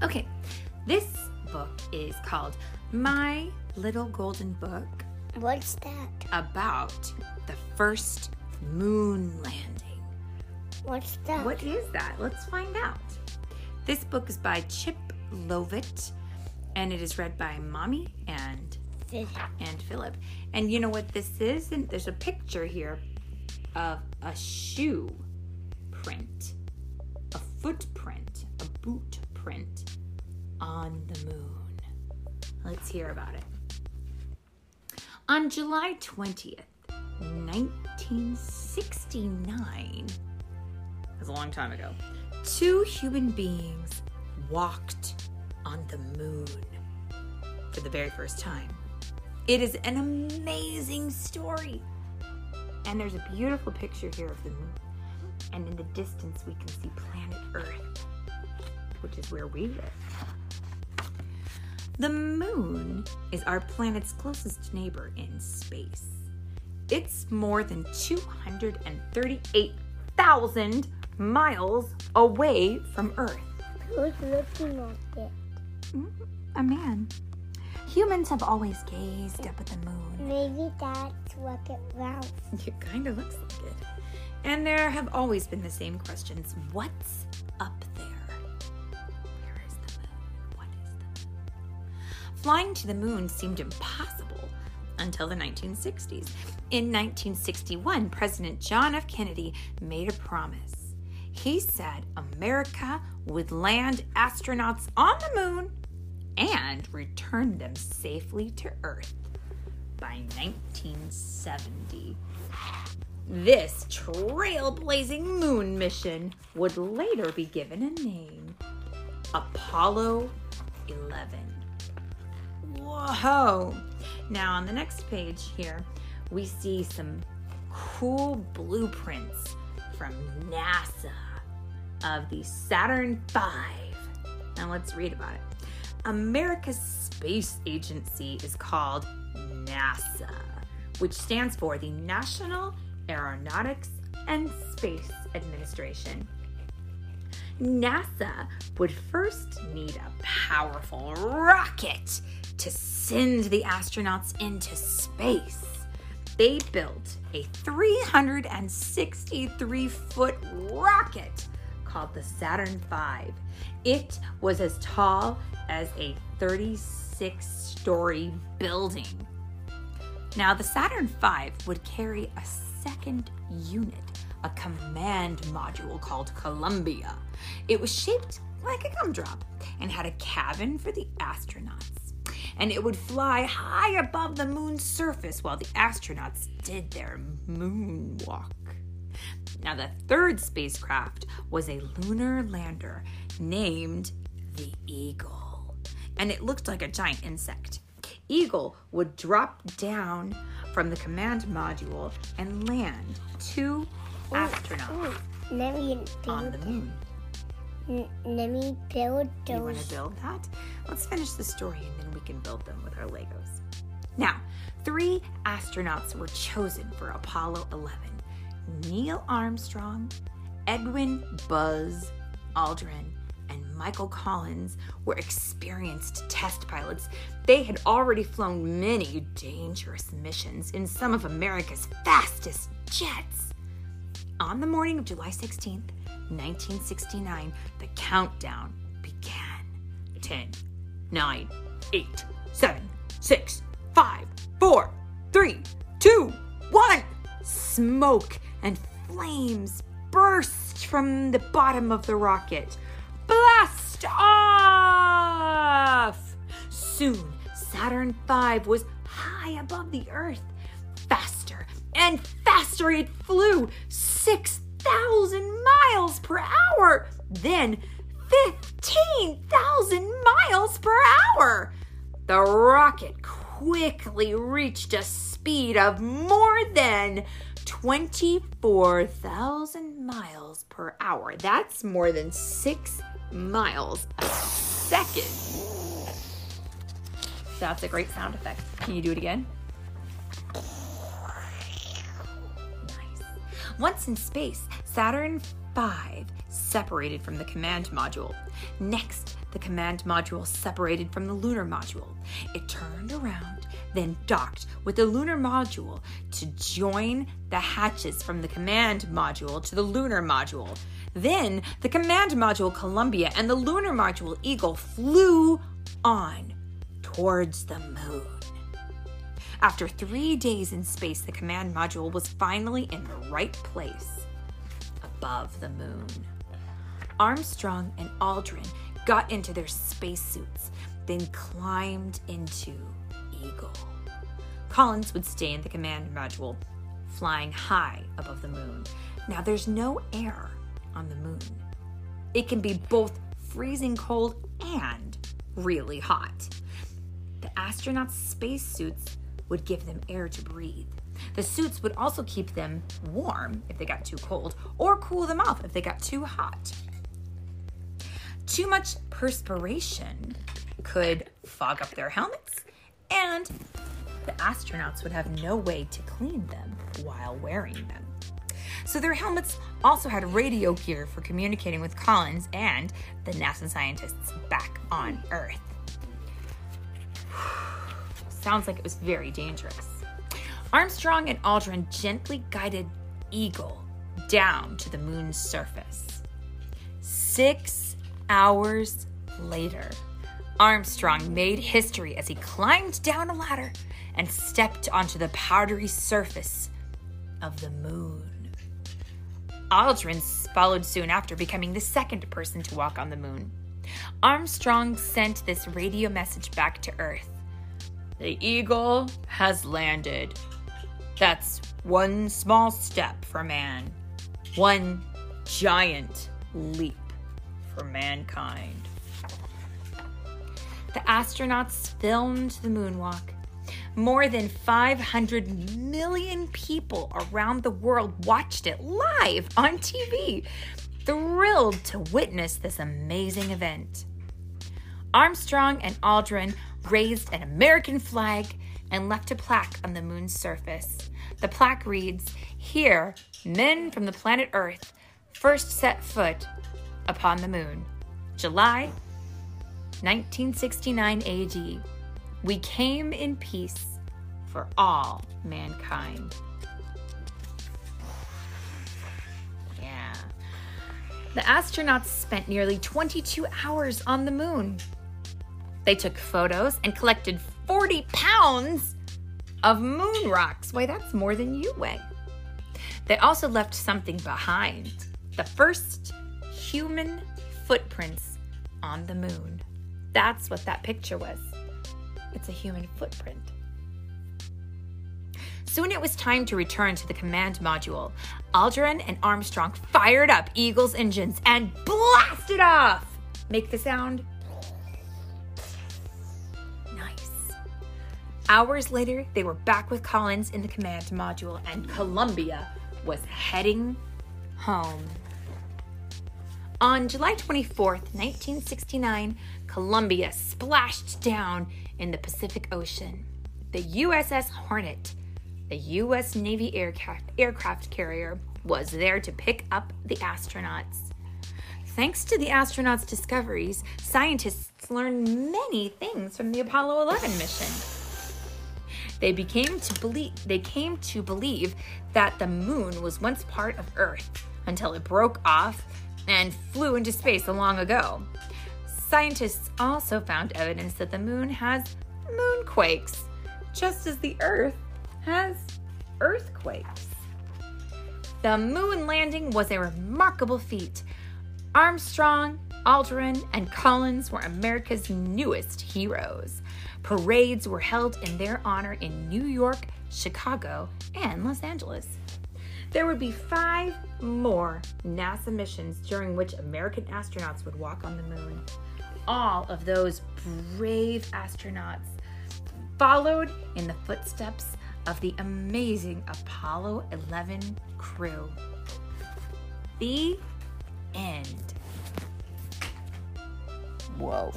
Okay, this book is called My Little Golden Book What's that? about the first moon landing. What's that? What is that? Let's find out. This book is by Chip Lovett and it is read by Mommy and and Philip. And you know what this is? And there's a picture here of a shoe print, a footprint, a boot print on the moon. Let's hear about it. On July 20th, 1969, that's a long time ago, two human beings walked on the moon for the very first time. It is an amazing story. And there's a beautiful picture here of the moon. And in the distance, we can see planet Earth, which is where we live. The moon is our planet's closest neighbor in space. It's more than 238,000 miles away from Earth. Who's looking at it? Mm, a man. Humans have always gazed up at the moon. Maybe that's what it Ralph. It kind of looks like it. And there have always been the same questions. What's up there? Flying to the moon seemed impossible until the 1960s. In 1961, President John F. Kennedy made a promise. He said America would land astronauts on the moon and return them safely to Earth by 1970. This trailblazing moon mission would later be given a name Apollo 11. Whoa! Now, on the next page here, we see some cool blueprints from NASA of the Saturn V. Now, let's read about it. America's space agency is called NASA, which stands for the National Aeronautics and Space Administration. NASA would first need a powerful rocket to send the astronauts into space. They built a 363 foot rocket called the Saturn V. It was as tall as a 36 story building. Now, the Saturn V would carry a second unit, a command module called Columbia. It was shaped like a gumdrop and had a cabin for the astronauts. And it would fly high above the moon's surface while the astronauts did their moonwalk. Now, the third spacecraft was a lunar lander named the Eagle, and it looked like a giant insect. Eagle would drop down from the command module and land two astronauts Ooh, oh. let me on the moon. n- Let me build those. You want to build that? Let's finish the story and then we can build them with our Legos. Now, three astronauts were chosen for Apollo 11 Neil Armstrong, Edwin Buzz Aldrin, and Michael Collins were experienced test pilots. They had already flown many dangerous missions in some of America's fastest jets. On the morning of July 16th, 1969, the countdown began. 10, 9, 8, 7, 6, 5, 4, 3, 2, 1. Smoke and flames burst from the bottom of the rocket. Blast off! Soon, Saturn V was high above the Earth. Faster and faster it flew 6,000 miles per hour. Then 15,000 miles per hour. The rocket quickly reached a speed of more than 24,000 miles per hour. That's more than six miles a second. That's a great sound effect. Can you do it again? Once in space, Saturn V separated from the command module. Next, the command module separated from the lunar module. It turned around, then docked with the lunar module to join the hatches from the command module to the lunar module. Then the command module Columbia and the lunar module Eagle flew on towards the moon. After three days in space, the command module was finally in the right place above the moon. Armstrong and Aldrin got into their spacesuits, then climbed into Eagle. Collins would stay in the command module, flying high above the moon. Now, there's no air on the moon. It can be both freezing cold and really hot. The astronauts' spacesuits would give them air to breathe. The suits would also keep them warm if they got too cold, or cool them off if they got too hot. Too much perspiration could fog up their helmets, and the astronauts would have no way to clean them while wearing them. So their helmets also had radio gear for communicating with Collins and the NASA scientists back on Earth. Sounds like it was very dangerous. Armstrong and Aldrin gently guided Eagle down to the moon's surface. Six hours later, Armstrong made history as he climbed down a ladder and stepped onto the powdery surface of the moon. Aldrin followed soon after, becoming the second person to walk on the moon. Armstrong sent this radio message back to Earth The Eagle has landed. That's one small step for man, one giant leap for mankind. The astronauts filmed the moonwalk. More than 500 million people around the world watched it live on TV, thrilled to witness this amazing event. Armstrong and Aldrin raised an American flag and left a plaque on the moon's surface. The plaque reads Here, men from the planet Earth first set foot upon the moon, July 1969 AD. We came in peace for all mankind. Yeah. The astronauts spent nearly 22 hours on the moon. They took photos and collected 40 pounds of moon rocks. Why, that's more than you weigh. They also left something behind the first human footprints on the moon. That's what that picture was. It's a human footprint. Soon it was time to return to the command module. Aldrin and Armstrong fired up Eagle's engines and blasted off. Make the sound. Hours later, they were back with Collins in the command module, and Columbia was heading home. On July 24th, 1969, Columbia splashed down in the Pacific Ocean. The USS Hornet, the U.S. Navy aircraft, aircraft carrier, was there to pick up the astronauts. Thanks to the astronauts' discoveries, scientists learned many things from the Apollo 11 mission. They became to believe they came to believe that the moon was once part of Earth until it broke off and flew into space long ago. Scientists also found evidence that the moon has moonquakes, just as the Earth has earthquakes. The moon landing was a remarkable feat. Armstrong, Aldrin, and Collins were America's newest heroes. Parades were held in their honor in New York, Chicago, and Los Angeles. There would be five more NASA missions during which American astronauts would walk on the moon. All of those brave astronauts followed in the footsteps of the amazing Apollo 11 crew. The end. Whoa.